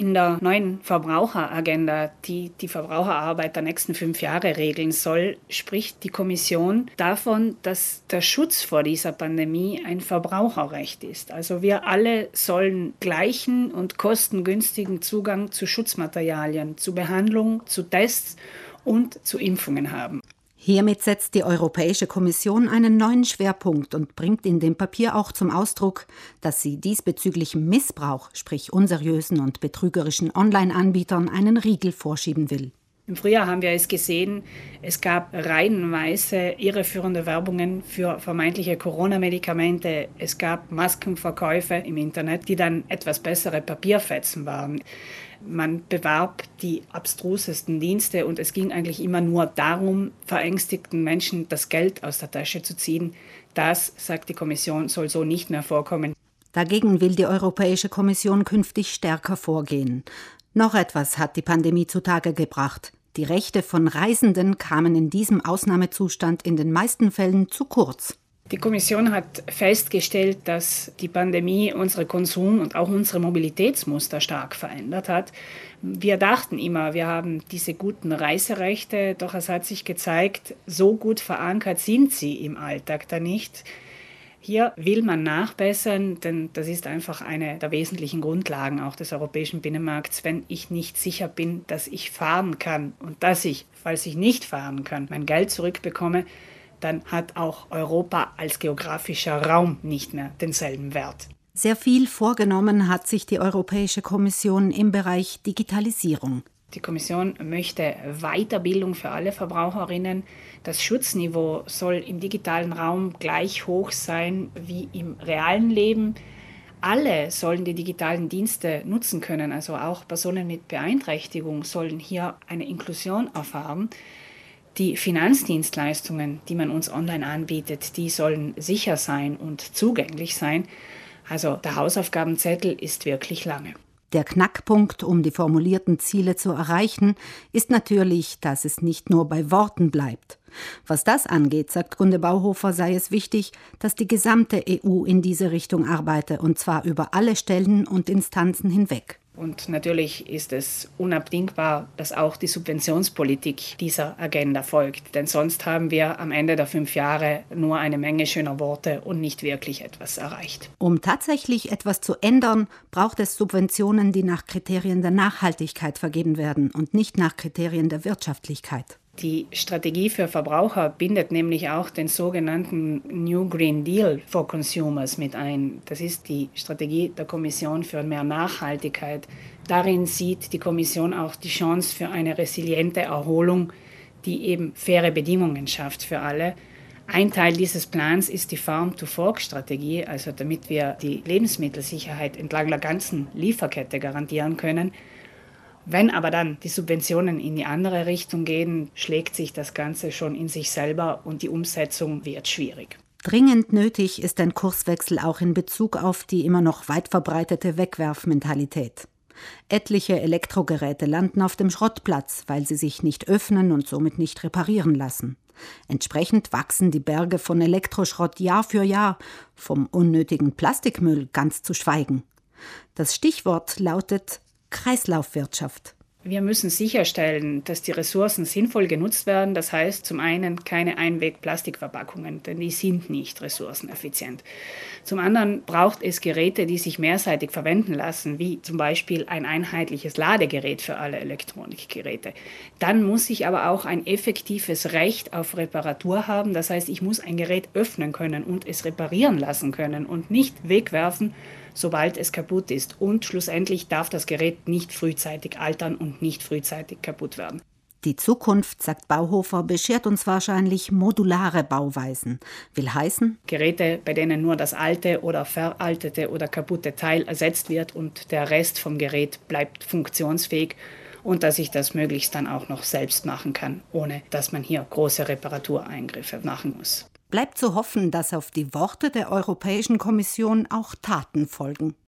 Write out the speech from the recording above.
In der neuen Verbraucheragenda, die die Verbraucherarbeit der nächsten fünf Jahre regeln soll, spricht die Kommission davon, dass der Schutz vor dieser Pandemie ein Verbraucherrecht ist. Also wir alle sollen gleichen und kostengünstigen Zugang zu Schutzmaterialien, zu Behandlung, zu Tests und zu Impfungen haben. Hiermit setzt die Europäische Kommission einen neuen Schwerpunkt und bringt in dem Papier auch zum Ausdruck, dass sie diesbezüglich Missbrauch, sprich unseriösen und betrügerischen Online-Anbietern, einen Riegel vorschieben will. Im Frühjahr haben wir es gesehen, es gab reihenweise irreführende Werbungen für vermeintliche Corona-Medikamente. Es gab Maskenverkäufe im Internet, die dann etwas bessere Papierfetzen waren. Man bewarb die abstrusesten Dienste und es ging eigentlich immer nur darum, verängstigten Menschen das Geld aus der Tasche zu ziehen. Das, sagt die Kommission, soll so nicht mehr vorkommen. Dagegen will die Europäische Kommission künftig stärker vorgehen. Noch etwas hat die Pandemie zutage gebracht. Die Rechte von Reisenden kamen in diesem Ausnahmezustand in den meisten Fällen zu kurz. Die Kommission hat festgestellt, dass die Pandemie unsere Konsum- und auch unsere Mobilitätsmuster stark verändert hat. Wir dachten immer, wir haben diese guten Reiserechte, doch es hat sich gezeigt, so gut verankert sind sie im Alltag da nicht. Hier will man nachbessern, denn das ist einfach eine der wesentlichen Grundlagen auch des europäischen Binnenmarkts. Wenn ich nicht sicher bin, dass ich fahren kann und dass ich, falls ich nicht fahren kann, mein Geld zurückbekomme, dann hat auch Europa als geografischer Raum nicht mehr denselben Wert. Sehr viel vorgenommen hat sich die Europäische Kommission im Bereich Digitalisierung. Die Kommission möchte Weiterbildung für alle Verbraucherinnen. Das Schutzniveau soll im digitalen Raum gleich hoch sein wie im realen Leben. Alle sollen die digitalen Dienste nutzen können, also auch Personen mit Beeinträchtigung sollen hier eine Inklusion erfahren. Die Finanzdienstleistungen, die man uns online anbietet, die sollen sicher sein und zugänglich sein. Also der Hausaufgabenzettel ist wirklich lange. Der Knackpunkt, um die formulierten Ziele zu erreichen, ist natürlich, dass es nicht nur bei Worten bleibt. Was das angeht, sagt Gunde Bauhofer, sei es wichtig, dass die gesamte EU in diese Richtung arbeite, und zwar über alle Stellen und Instanzen hinweg. Und natürlich ist es unabdingbar, dass auch die Subventionspolitik dieser Agenda folgt. Denn sonst haben wir am Ende der fünf Jahre nur eine Menge schöner Worte und nicht wirklich etwas erreicht. Um tatsächlich etwas zu ändern, braucht es Subventionen, die nach Kriterien der Nachhaltigkeit vergeben werden und nicht nach Kriterien der Wirtschaftlichkeit. Die Strategie für Verbraucher bindet nämlich auch den sogenannten New Green Deal for Consumers mit ein. Das ist die Strategie der Kommission für mehr Nachhaltigkeit. Darin sieht die Kommission auch die Chance für eine resiliente Erholung, die eben faire Bedingungen schafft für alle. Ein Teil dieses Plans ist die Farm-to-Fork-Strategie, also damit wir die Lebensmittelsicherheit entlang der ganzen Lieferkette garantieren können. Wenn aber dann die Subventionen in die andere Richtung gehen, schlägt sich das Ganze schon in sich selber und die Umsetzung wird schwierig. Dringend nötig ist ein Kurswechsel auch in Bezug auf die immer noch weit verbreitete Wegwerfmentalität. Etliche Elektrogeräte landen auf dem Schrottplatz, weil sie sich nicht öffnen und somit nicht reparieren lassen. Entsprechend wachsen die Berge von Elektroschrott Jahr für Jahr, vom unnötigen Plastikmüll ganz zu schweigen. Das Stichwort lautet Kreislaufwirtschaft. Wir müssen sicherstellen, dass die Ressourcen sinnvoll genutzt werden. Das heißt zum einen keine Einweg-Plastikverpackungen, denn die sind nicht ressourceneffizient. Zum anderen braucht es Geräte, die sich mehrseitig verwenden lassen, wie zum Beispiel ein einheitliches Ladegerät für alle Elektronikgeräte. Dann muss ich aber auch ein effektives Recht auf Reparatur haben. Das heißt, ich muss ein Gerät öffnen können und es reparieren lassen können und nicht wegwerfen sobald es kaputt ist. Und schlussendlich darf das Gerät nicht frühzeitig altern und nicht frühzeitig kaputt werden. Die Zukunft, sagt Bauhofer, beschert uns wahrscheinlich modulare Bauweisen. Will heißen? Geräte, bei denen nur das alte oder veraltete oder kaputte Teil ersetzt wird und der Rest vom Gerät bleibt funktionsfähig und dass ich das möglichst dann auch noch selbst machen kann, ohne dass man hier große Reparatureingriffe machen muss. Bleibt zu hoffen, dass auf die Worte der Europäischen Kommission auch Taten folgen.